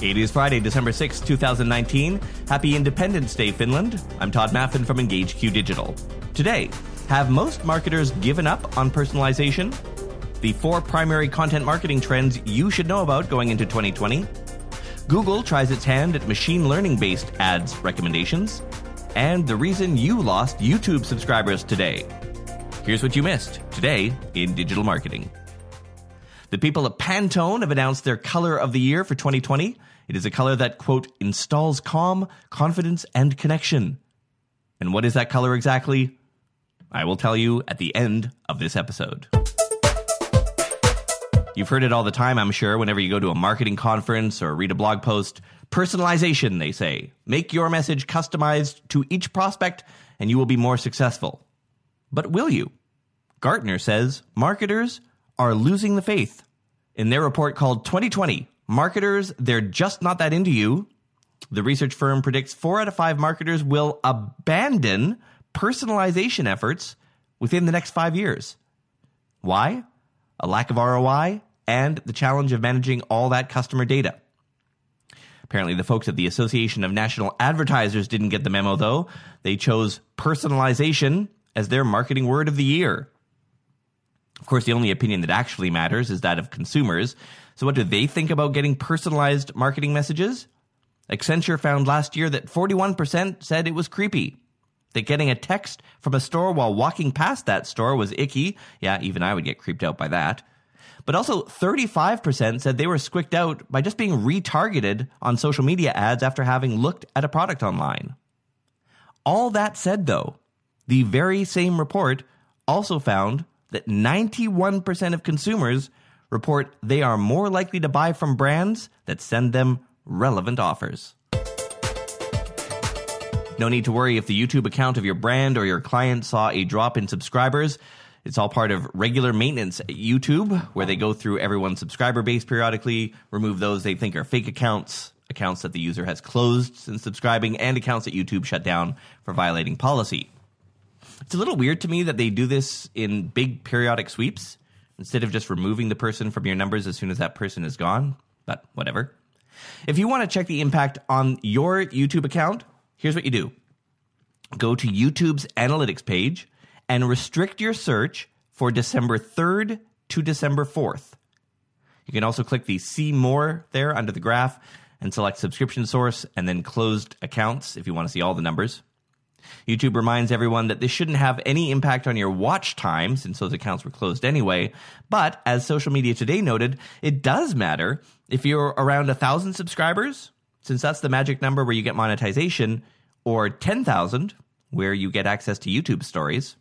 It is Friday, December 6, 2019. Happy Independence Day, Finland. I'm Todd Maffin from EngageQ Digital. Today, have most marketers given up on personalization? The four primary content marketing trends you should know about going into 2020. Google tries its hand at machine learning based ads recommendations. And the reason you lost YouTube subscribers today. Here's what you missed today in digital marketing. The people at Pantone have announced their color of the year for 2020. It is a color that, quote, installs calm, confidence, and connection. And what is that color exactly? I will tell you at the end of this episode. You've heard it all the time, I'm sure, whenever you go to a marketing conference or read a blog post. Personalization, they say. Make your message customized to each prospect and you will be more successful. But will you? Gartner says marketers are losing the faith. In their report called 2020, Marketers, They're Just Not That Into You, the research firm predicts four out of five marketers will abandon personalization efforts within the next five years. Why? A lack of ROI and the challenge of managing all that customer data. Apparently, the folks at the Association of National Advertisers didn't get the memo, though. They chose personalization as their marketing word of the year. Of course, the only opinion that actually matters is that of consumers. So, what do they think about getting personalized marketing messages? Accenture found last year that 41% said it was creepy. That getting a text from a store while walking past that store was icky. Yeah, even I would get creeped out by that. But also, 35% said they were squicked out by just being retargeted on social media ads after having looked at a product online. All that said, though, the very same report also found that 91% of consumers report they are more likely to buy from brands that send them relevant offers. No need to worry if the YouTube account of your brand or your client saw a drop in subscribers. It's all part of regular maintenance at YouTube, where they go through everyone's subscriber base periodically, remove those they think are fake accounts, accounts that the user has closed since subscribing, and accounts that YouTube shut down for violating policy. It's a little weird to me that they do this in big periodic sweeps instead of just removing the person from your numbers as soon as that person is gone, but whatever. If you want to check the impact on your YouTube account, here's what you do go to YouTube's analytics page and restrict your search for December 3rd to December 4th. You can also click the See More there under the graph and select subscription source and then closed accounts if you want to see all the numbers. YouTube reminds everyone that this shouldn't have any impact on your watch time since those accounts were closed anyway. But as Social Media Today noted, it does matter if you're around a thousand subscribers, since that's the magic number where you get monetization, or 10,000, where you get access to YouTube stories.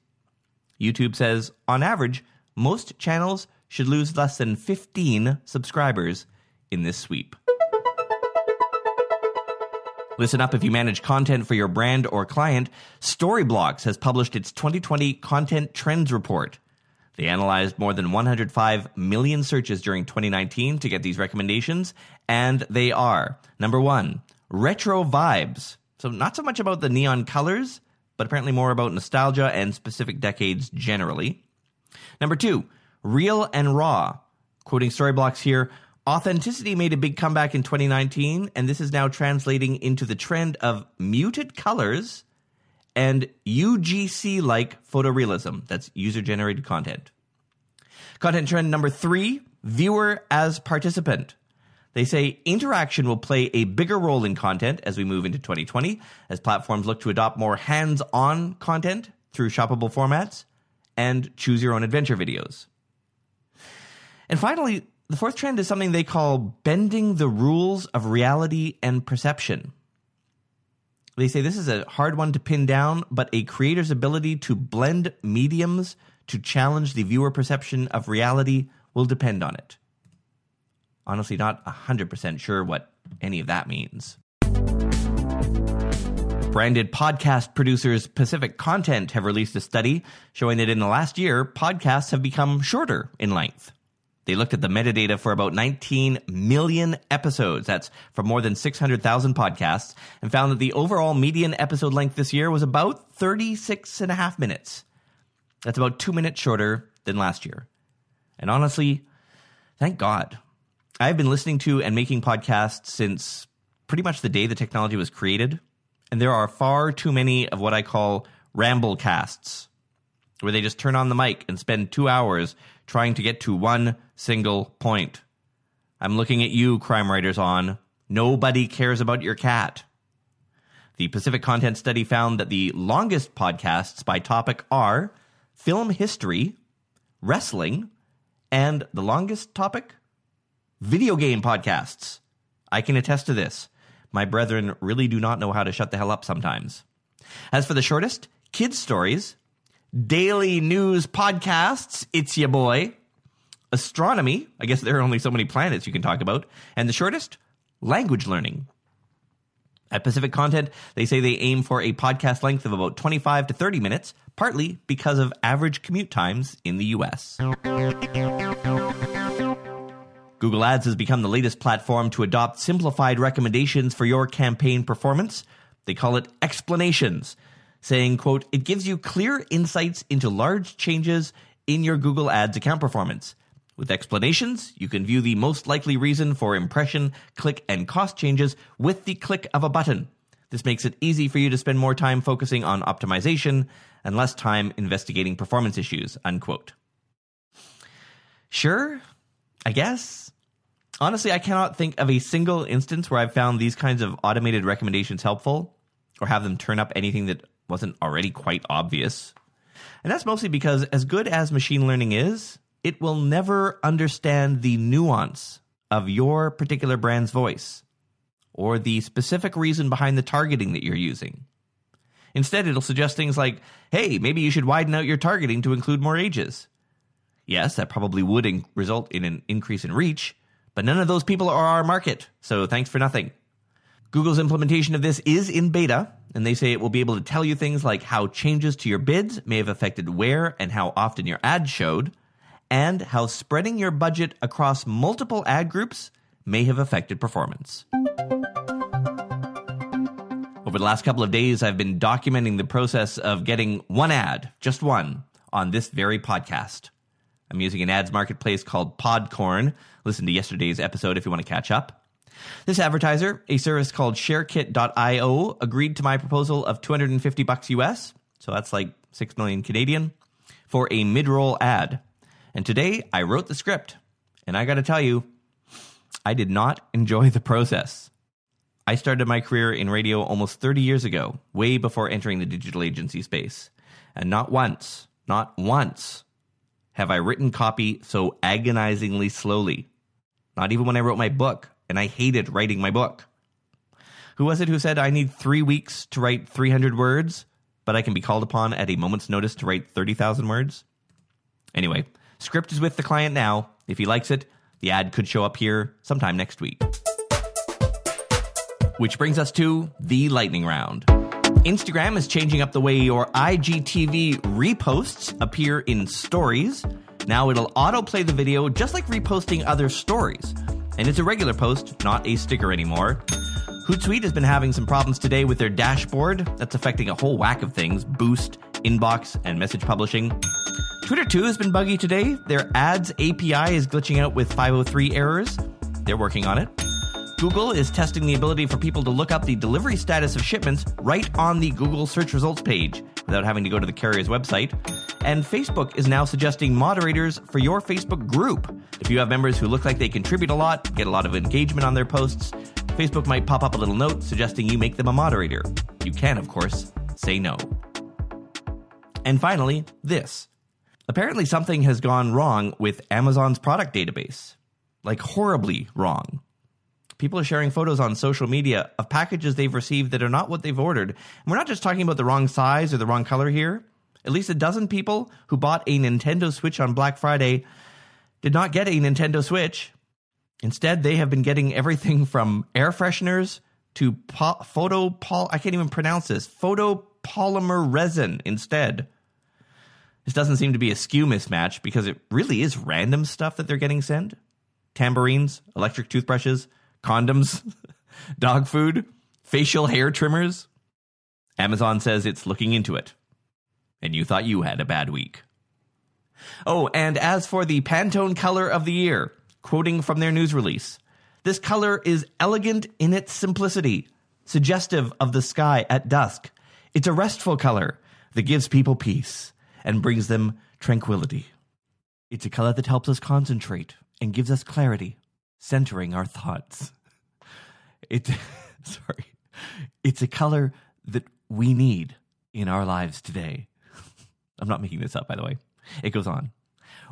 YouTube says, on average, most channels should lose less than 15 subscribers in this sweep. Listen up if you manage content for your brand or client. Storyblocks has published its 2020 Content Trends Report. They analyzed more than 105 million searches during 2019 to get these recommendations, and they are number one, retro vibes. So, not so much about the neon colors, but apparently more about nostalgia and specific decades generally. Number two, real and raw. Quoting Storyblocks here, Authenticity made a big comeback in 2019, and this is now translating into the trend of muted colors and UGC like photorealism. That's user generated content. Content trend number three viewer as participant. They say interaction will play a bigger role in content as we move into 2020, as platforms look to adopt more hands on content through shoppable formats and choose your own adventure videos. And finally, the fourth trend is something they call bending the rules of reality and perception. They say this is a hard one to pin down, but a creator's ability to blend mediums to challenge the viewer perception of reality will depend on it. Honestly, not 100% sure what any of that means. Branded podcast producers Pacific Content have released a study showing that in the last year, podcasts have become shorter in length. They looked at the metadata for about 19 million episodes. That's for more than 600,000 podcasts and found that the overall median episode length this year was about 36 and a half minutes. That's about two minutes shorter than last year. And honestly, thank God. I've been listening to and making podcasts since pretty much the day the technology was created, and there are far too many of what I call ramble casts, where they just turn on the mic and spend two hours trying to get to one single point. I'm looking at you, crime writers on. Nobody cares about your cat. The Pacific Content Study found that the longest podcasts by topic are film history, wrestling, and the longest topic? Video game podcasts. I can attest to this. My brethren really do not know how to shut the hell up sometimes. As for the shortest, kids' stories, daily news podcasts, it's ya boy, astronomy, I guess there are only so many planets you can talk about, and the shortest, language learning. At Pacific Content, they say they aim for a podcast length of about 25 to 30 minutes, partly because of average commute times in the US. Google Ads has become the latest platform to adopt simplified recommendations for your campaign performance. They call it explanations, saying, quote, it gives you clear insights into large changes in your Google Ads account performance. With explanations, you can view the most likely reason for impression, click, and cost changes with the click of a button. This makes it easy for you to spend more time focusing on optimization and less time investigating performance issues, unquote. Sure, I guess. Honestly, I cannot think of a single instance where I've found these kinds of automated recommendations helpful or have them turn up anything that wasn't already quite obvious. And that's mostly because, as good as machine learning is, it will never understand the nuance of your particular brand's voice or the specific reason behind the targeting that you're using. Instead, it'll suggest things like, hey, maybe you should widen out your targeting to include more ages. Yes, that probably would in- result in an increase in reach, but none of those people are our market, so thanks for nothing. Google's implementation of this is in beta, and they say it will be able to tell you things like how changes to your bids may have affected where and how often your ad showed, and how spreading your budget across multiple ad groups may have affected performance. Over the last couple of days, I've been documenting the process of getting one ad, just one, on this very podcast. I'm using an ads marketplace called Podcorn. Listen to yesterday's episode if you want to catch up. This advertiser, a service called sharekit.io, agreed to my proposal of 250 bucks US, so that's like 6 million Canadian, for a mid-roll ad. And today I wrote the script, and I got to tell you, I did not enjoy the process. I started my career in radio almost 30 years ago, way before entering the digital agency space. And not once, not once have I written copy so agonizingly slowly. Not even when I wrote my book, and I hated writing my book. Who was it who said I need three weeks to write 300 words, but I can be called upon at a moment's notice to write 30,000 words? Anyway, script is with the client now. If he likes it, the ad could show up here sometime next week. Which brings us to the lightning round. Instagram is changing up the way your IGTV reposts appear in stories. Now it'll autoplay the video just like reposting other stories. And it's a regular post, not a sticker anymore. Hootsuite has been having some problems today with their dashboard. That's affecting a whole whack of things Boost, Inbox, and message publishing. Twitter too has been buggy today. Their ads API is glitching out with 503 errors. They're working on it. Google is testing the ability for people to look up the delivery status of shipments right on the Google search results page without having to go to the carrier's website. And Facebook is now suggesting moderators for your Facebook group. If you have members who look like they contribute a lot, get a lot of engagement on their posts, Facebook might pop up a little note suggesting you make them a moderator. You can, of course, say no. And finally, this. Apparently, something has gone wrong with Amazon's product database. Like, horribly wrong. People are sharing photos on social media of packages they've received that are not what they've ordered. And we're not just talking about the wrong size or the wrong color here. At least a dozen people who bought a Nintendo Switch on Black Friday did not get a Nintendo Switch. Instead, they have been getting everything from air fresheners to po- photo pol- I can't even pronounce this photopolymer resin instead. This doesn't seem to be a SKU mismatch because it really is random stuff that they're getting sent. Tambourines, electric toothbrushes, condoms, dog food, facial hair trimmers. Amazon says it's looking into it. And you thought you had a bad week. Oh, and as for the Pantone color of the year, quoting from their news release This color is elegant in its simplicity, suggestive of the sky at dusk. It's a restful color that gives people peace and brings them tranquility. It's a color that helps us concentrate and gives us clarity, centering our thoughts. It, sorry, it's a color that we need in our lives today. I'm not making this up, by the way. It goes on.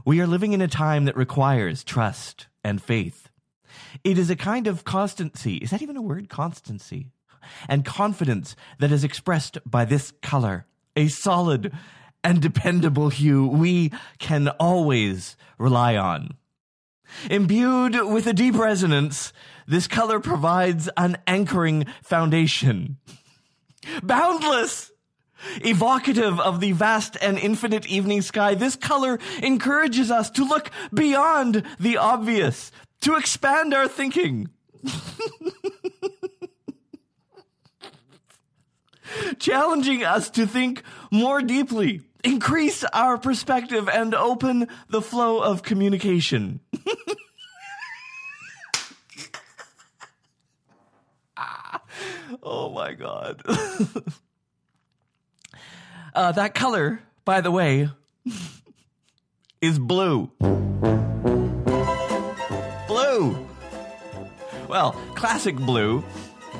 We are living in a time that requires trust and faith. It is a kind of constancy. Is that even a word? Constancy. And confidence that is expressed by this color, a solid and dependable hue we can always rely on. Imbued with a deep resonance, this color provides an anchoring foundation. Boundless! Evocative of the vast and infinite evening sky, this color encourages us to look beyond the obvious, to expand our thinking. Challenging us to think more deeply, increase our perspective, and open the flow of communication. oh my God. uh, that color, by the way, is blue. Blue. Well, classic blue,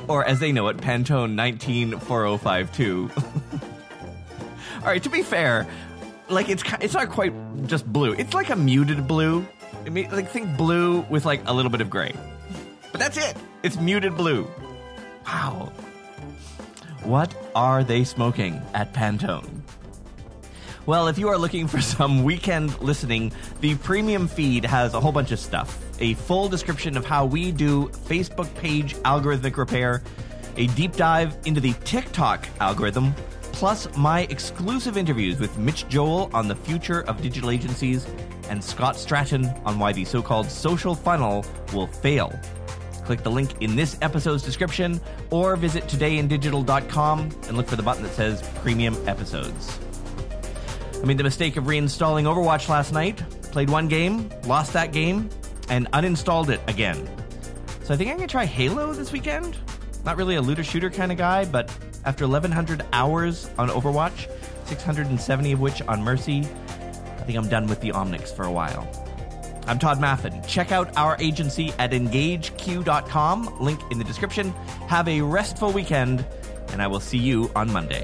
or as they know it, Pantone 194052. All right, to be fair, like it's it's not quite just blue. It's like a muted blue. I mean, like think blue with like a little bit of gray. But that's it. It's muted blue. Wow. What are they smoking at Pantone? Well, if you are looking for some weekend listening, the premium feed has a whole bunch of stuff. A full description of how we do Facebook page algorithmic repair, a deep dive into the TikTok algorithm, plus my exclusive interviews with Mitch Joel on the future of digital agencies and Scott Stratten on why the so called social funnel will fail. Click the link in this episode's description or visit todayindigital.com and look for the button that says Premium Episodes. I made the mistake of reinstalling Overwatch last night, played one game, lost that game, and uninstalled it again. So I think I'm to try Halo this weekend. Not really a looter shooter kind of guy, but after 1,100 hours on Overwatch, 670 of which on Mercy, I think I'm done with the Omnics for a while. I'm Todd Maffin. Check out our agency at engageq.com, link in the description. Have a restful weekend, and I will see you on Monday.